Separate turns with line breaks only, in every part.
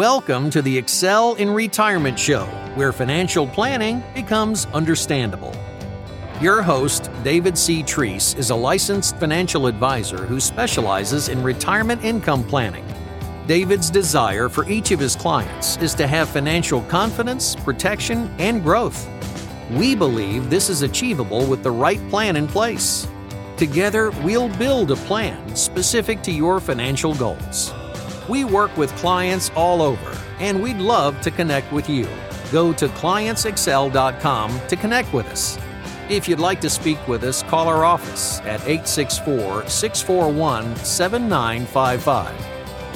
Welcome to the Excel in Retirement Show, where financial planning becomes understandable. Your host, David C. Treese, is a licensed financial advisor who specializes in retirement income planning. David's desire for each of his clients is to have financial confidence, protection, and growth. We believe this is achievable with the right plan in place. Together, we'll build a plan specific to your financial goals. We work with clients all over, and we'd love to connect with you. Go to clientsexcel.com to connect with us. If you'd like to speak with us, call our office at 864 641 7955.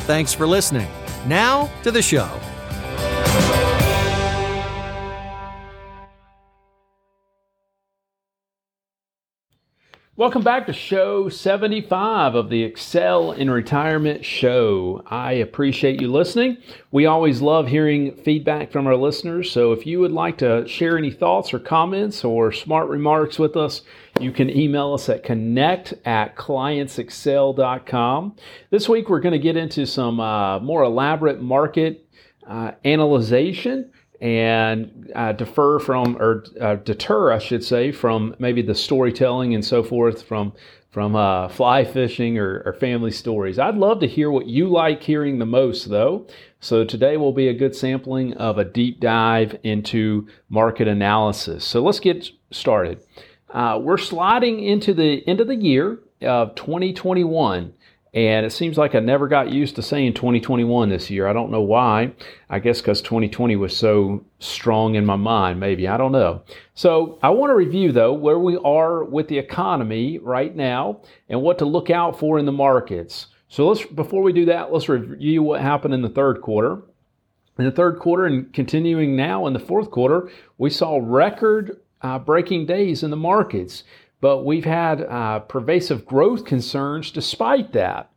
Thanks for listening. Now to the show.
Welcome back to show 75 of the Excel in Retirement show. I appreciate you listening. We always love hearing feedback from our listeners. So if you would like to share any thoughts or comments or smart remarks with us, you can email us at connect at clientsexcel.com. This week we're going to get into some uh, more elaborate market uh, analyzation and uh, defer from or uh, deter, I should say, from maybe the storytelling and so forth from from uh, fly fishing or, or, family stories. I'd love to hear what you like hearing the most, though. So today will be a good sampling of a deep dive into market analysis. So let's get started. Uh, we're sliding into the end of the year of 2021. And it seems like I never got used to saying 2021 this year. I don't know why. I guess because 2020 was so strong in my mind, maybe. I don't know. So I want to review, though, where we are with the economy right now and what to look out for in the markets. So let's, before we do that, let's review what happened in the third quarter. In the third quarter and continuing now in the fourth quarter, we saw record uh, breaking days in the markets but we've had uh, pervasive growth concerns despite that.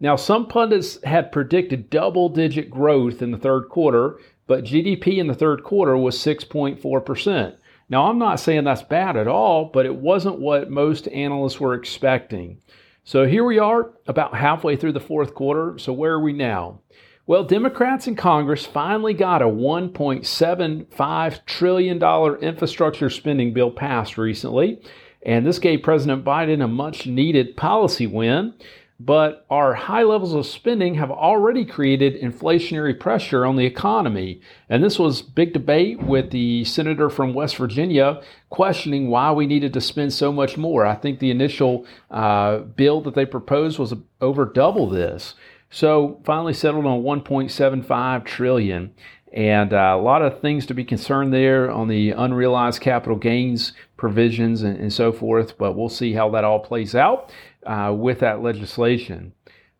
Now, some pundits had predicted double digit growth in the third quarter, but GDP in the third quarter was 6.4%. Now, I'm not saying that's bad at all, but it wasn't what most analysts were expecting. So here we are, about halfway through the fourth quarter. So, where are we now? Well, Democrats in Congress finally got a $1.75 trillion infrastructure spending bill passed recently. And this gave President Biden a much needed policy win. But our high levels of spending have already created inflationary pressure on the economy. And this was big debate with the senator from West Virginia questioning why we needed to spend so much more. I think the initial uh, bill that they proposed was over double this. So finally settled on 1.75 trillion. And uh, a lot of things to be concerned there on the unrealized capital gains provisions and, and so forth, but we'll see how that all plays out uh, with that legislation.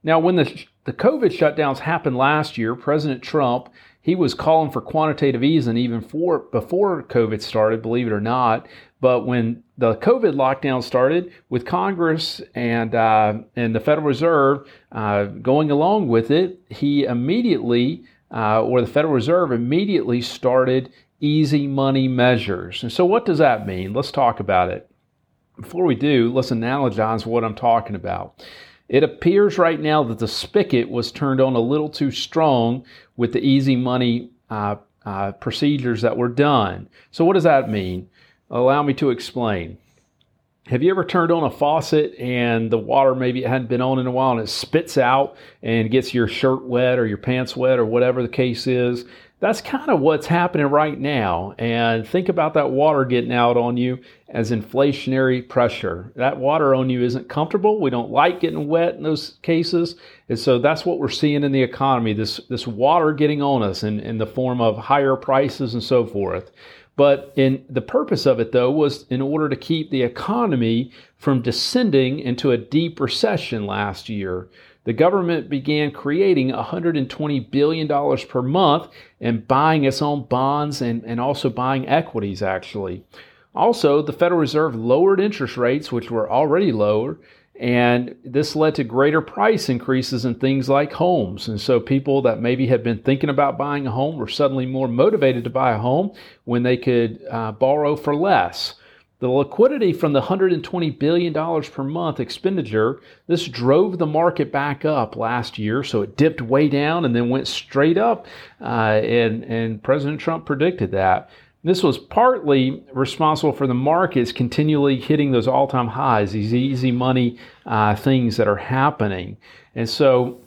Now, when the, the COVID shutdowns happened last year, President Trump he was calling for quantitative easing even for, before COVID started, believe it or not. But when the COVID lockdown started, with Congress and uh, and the Federal Reserve uh, going along with it, he immediately uh, or the Federal Reserve immediately started easy money measures. And so, what does that mean? Let's talk about it. Before we do, let's analogize what I'm talking about. It appears right now that the spigot was turned on a little too strong with the easy money uh, uh, procedures that were done. So, what does that mean? Allow me to explain. Have you ever turned on a faucet and the water maybe it hadn't been on in a while and it spits out and gets your shirt wet or your pants wet or whatever the case is? That's kind of what's happening right now. And think about that water getting out on you as inflationary pressure. That water on you isn't comfortable. We don't like getting wet in those cases. And so that's what we're seeing in the economy this, this water getting on us in, in the form of higher prices and so forth. But in the purpose of it though was in order to keep the economy from descending into a deep recession last year. The government began creating $120 billion per month and buying its own bonds and, and also buying equities, actually. Also, the Federal Reserve lowered interest rates, which were already lower, and this led to greater price increases in things like homes. And so people that maybe had been thinking about buying a home were suddenly more motivated to buy a home when they could uh, borrow for less. The liquidity from the $120 billion per month expenditure, this drove the market back up last year. So it dipped way down and then went straight up. Uh, and, and President Trump predicted that. This was partly responsible for the markets continually hitting those all time highs, these easy money uh, things that are happening. And so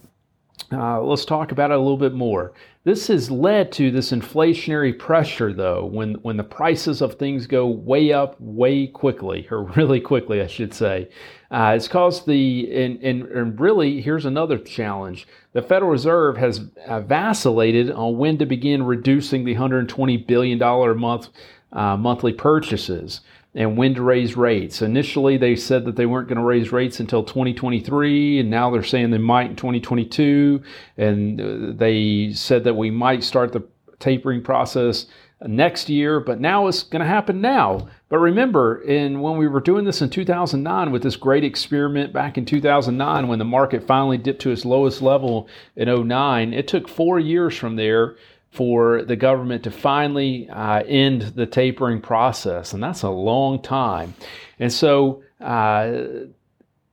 uh, let's talk about it a little bit more. This has led to this inflationary pressure, though, when, when the prices of things go way up way quickly, or really quickly, I should say. Uh, it's caused the, and, and, and, really, here's another challenge. The Federal Reserve has uh, vacillated on when to begin reducing the $120 billion a month uh, monthly purchases and when to raise rates. Initially, they said that they weren't going to raise rates until 2023, and now they're saying they might in 2022. And uh, they said that we might start the tapering process next year, but now it's going to happen now. But remember, in when we were doing this in 2009 with this great experiment back in 2009 when the market finally dipped to its lowest level in 09, it took 4 years from there for the government to finally uh, end the tapering process, and that's a long time. And so, uh,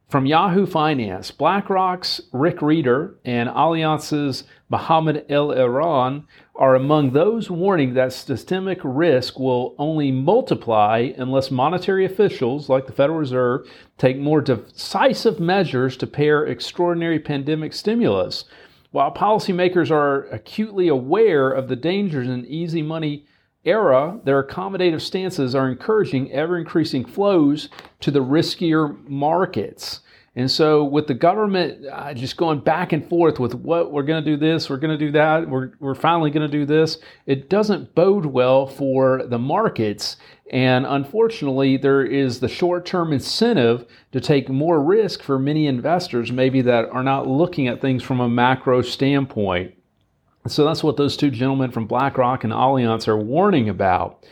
from Yahoo Finance, BlackRock's Rick Rieder and Allianz's Mohamed El-Erian are among those warning that systemic risk will only multiply unless monetary officials like the Federal Reserve take more decisive measures to pare extraordinary pandemic stimulus while policymakers are acutely aware of the dangers in easy money era, their accommodative stances are encouraging ever increasing flows to the riskier markets. And so, with the government uh, just going back and forth with what we're going to do this, we're going to do that, we're, we're finally going to do this, it doesn't bode well for the markets. And unfortunately, there is the short term incentive to take more risk for many investors, maybe that are not looking at things from a macro standpoint. So, that's what those two gentlemen from BlackRock and Allianz are warning about.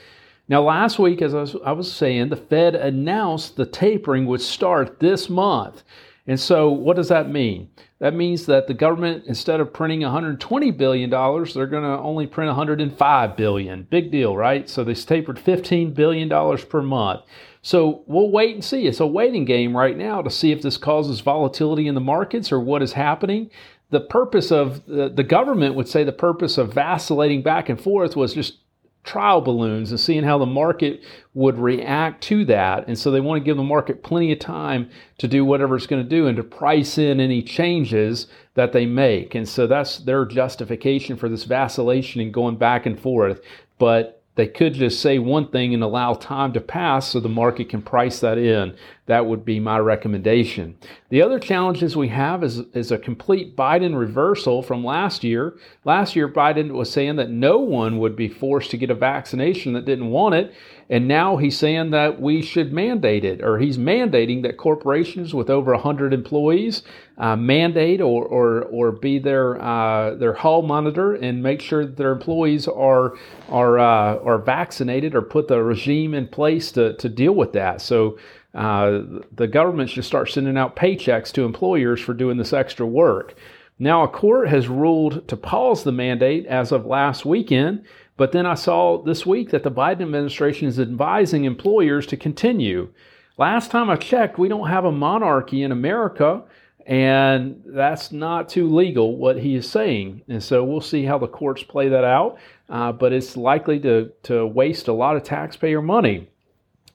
Now, last week, as I was, saying, the Fed announced the tapering would start this month. And so, what does that mean? That means that the government, instead of printing $120 billion, they're going to only print 105 billion. Big deal, right? So, they tapered $15 billion per month. So, we'll wait and see. It's a waiting game right now to see if this causes volatility in the markets or what is happening the purpose of the, the, government would say the purpose of vacillating back and forth was just trial balloons and seeing how the market would react to that. And so they want to give the market plenty of time to do whatever it's going to do and to price in any changes that they make. And so that's their justification for this vacillation and going back and forth. But they could just say one thing and allow time to pass so the market can price that in. That would be my recommendation. The other challenges we have is, is a complete Biden reversal from last year. Last year, Biden was saying that no one would be forced to get a vaccination that didn't want it. And now he's saying that we should mandate it, or he's mandating that corporations with over 100 employees uh, mandate or, or, or be their, uh, their hall monitor and make sure that their employees are, are, uh, are vaccinated or put the regime in place to, to deal with that. So uh, the government should start sending out paychecks to employers for doing this extra work. Now, a court has ruled to pause the mandate as of last weekend but then I saw this week that the Biden administration is advising employers to continue. Last time I checked, we don't have a monarchy in America, and that's not too legal what he is saying. And so we'll see how the courts play that out, uh, but it's likely to, to waste a lot of taxpayer money.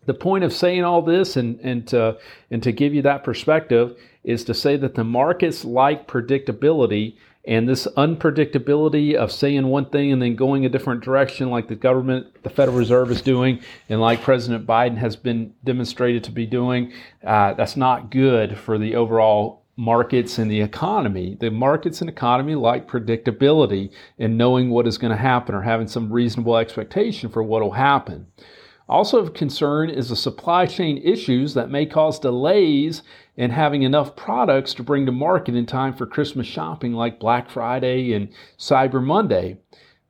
The point of saying all this and, and, to, and to give you that perspective is to say that the markets like predictability and this unpredictability of saying one thing and then going a different direction, like the government, the Federal Reserve is doing, and like President Biden has been demonstrated to be doing, uh, that's not good for the overall markets and the economy. The markets and economy like predictability and knowing what is going to happen or having some reasonable expectation for what will happen. Also of concern is the supply chain issues that may cause delays in having enough products to bring to market in time for Christmas shopping like Black Friday and Cyber Monday.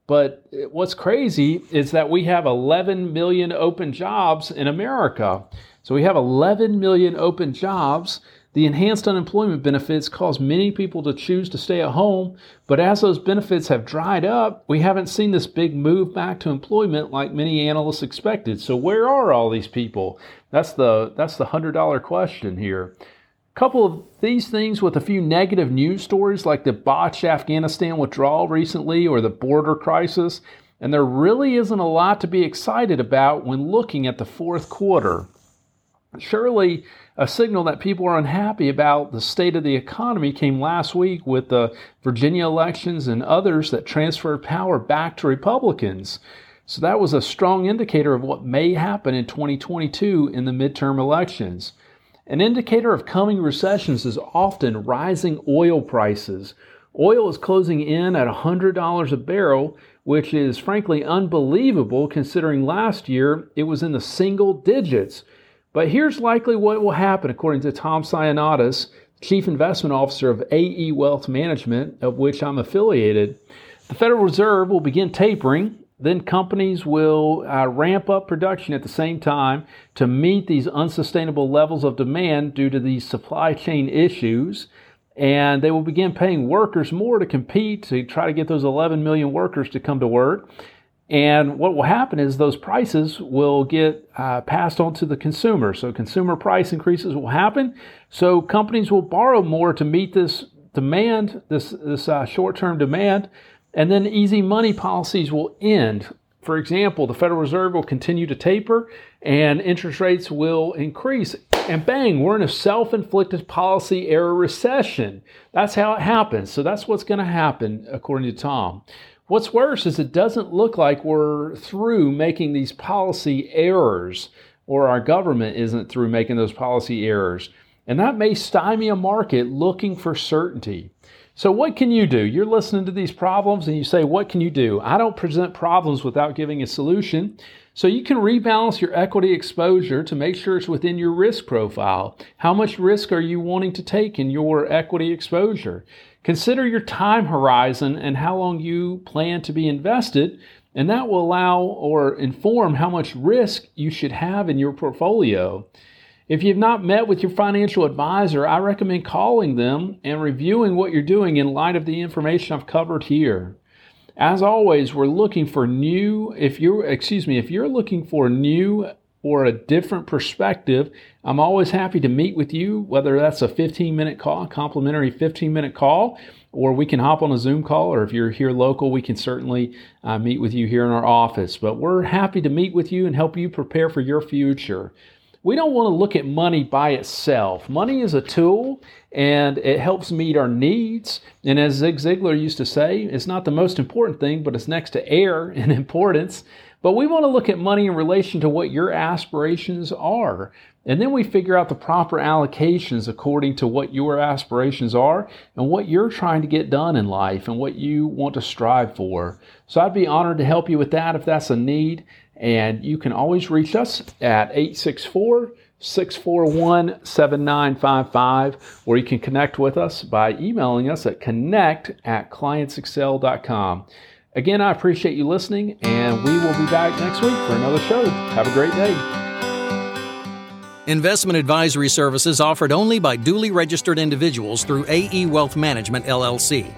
But what's crazy is that we have 11 million open jobs in America. So we have 11 million open jobs the enhanced unemployment benefits cause many people to choose to stay at home, but as those benefits have dried up, we haven't seen this big move back to employment like many analysts expected. So where are all these people? That's the that's the $100 question here. A couple of these things with a few negative news stories like the botched Afghanistan withdrawal recently or the border crisis, and there really isn't a lot to be excited about when looking at the fourth quarter. Surely a signal that people are unhappy about the state of the economy came last week with the Virginia elections and others that transferred power back to Republicans. So that was a strong indicator of what may happen in 2022 in the midterm elections. An indicator of coming recessions is often rising oil prices. Oil is closing in at $100 a barrel, which is frankly unbelievable considering last year it was in the single digits. But here's likely what will happen, according to Tom Siomades, Chief Investment Officer of AE Wealth Management, of which I'm affiliated. The Federal Reserve will begin tapering. Then companies will uh, ramp up production at the same time to meet these unsustainable levels of demand due to these supply chain issues. And they will begin paying workers more to compete to try to get those 11 million workers to come to work. And what will happen is those prices will get uh, passed on to the consumer. So consumer price increases will happen. So companies will borrow more to meet this demand, this, this uh, short-term demand, and then easy money policies will end. For example, the Federal Reserve will continue to taper and interest rates will increase. And bang, we're in a self inflicted policy error recession. That's how it happens. So that's what's going to happen, according to Tom. What's worse is it doesn't look like we're through making these policy errors, or our government isn't through making those policy errors. And that may stymie a market looking for certainty. So, what can you do? You're listening to these problems and you say, What can you do? I don't present problems without giving a solution. So, you can rebalance your equity exposure to make sure it's within your risk profile. How much risk are you wanting to take in your equity exposure? Consider your time horizon and how long you plan to be invested, and that will allow or inform how much risk you should have in your portfolio. If you've not met with your financial advisor, I recommend calling them and reviewing what you're doing in light of the information I've covered here. As always, we're looking for new, if you're, excuse me, if you're looking for new or a different perspective, I'm always happy to meet with you, whether that's a 15 minute call, complimentary 15 minute call, or we can hop on a Zoom call, or if you're here local, we can certainly uh, meet with you here in our office. But we're happy to meet with you and help you prepare for your future. We don't want to look at money by itself. Money is a tool and it helps meet our needs. And as Zig Ziglar used to say, it's not the most important thing, but it's next to air in importance. But we want to look at money in relation to what your aspirations are. And then we figure out the proper allocations according to what your aspirations are and what you're trying to get done in life and what you want to strive for. So I'd be honored to help you with that if that's a need. And you can always reach us at 864 641 7955, or you can connect with us by emailing us at connect at clientsexcel.com. Again, I appreciate you listening, and we will be back next week for another show. Have a great day.
Investment advisory services offered only by duly registered individuals through AE Wealth Management LLC.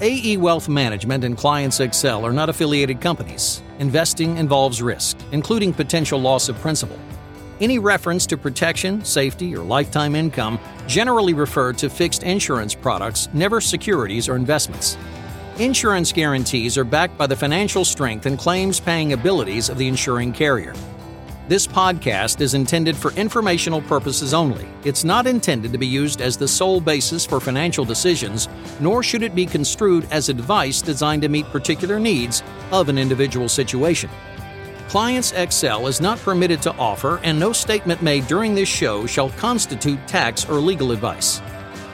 AE Wealth Management and Clients Excel are not affiliated companies. Investing involves risk, including potential loss of principal. Any reference to protection, safety, or lifetime income generally refer to fixed insurance products, never securities or investments. Insurance guarantees are backed by the financial strength and claims paying abilities of the insuring carrier. This podcast is intended for informational purposes only. It's not intended to be used as the sole basis for financial decisions, nor should it be construed as advice designed to meet particular needs of an individual situation. Clients Excel is not permitted to offer, and no statement made during this show shall constitute tax or legal advice.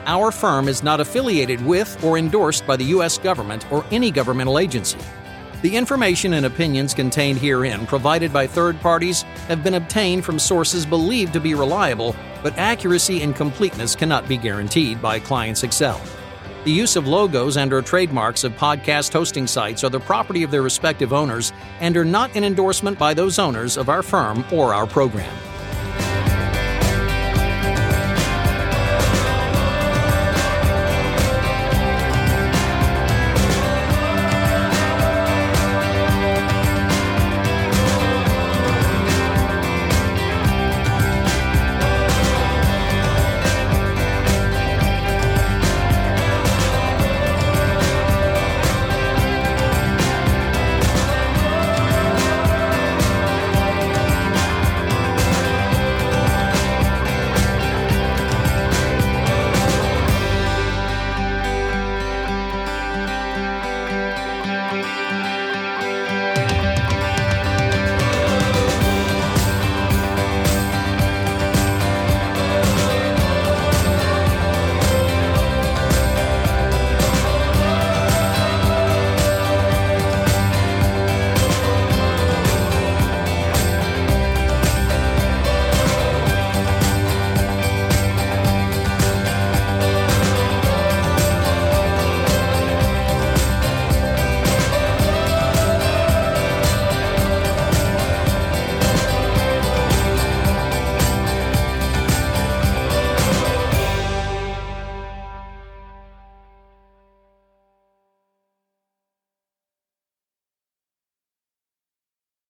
Our firm is not affiliated with or endorsed by the U.S. government or any governmental agency. The information and opinions contained herein, provided by third parties, have been obtained from sources believed to be reliable, but accuracy and completeness cannot be guaranteed by Clients Excel. The use of logos and or trademarks of podcast hosting sites are the property of their respective owners and are not an endorsement by those owners of our firm or our program.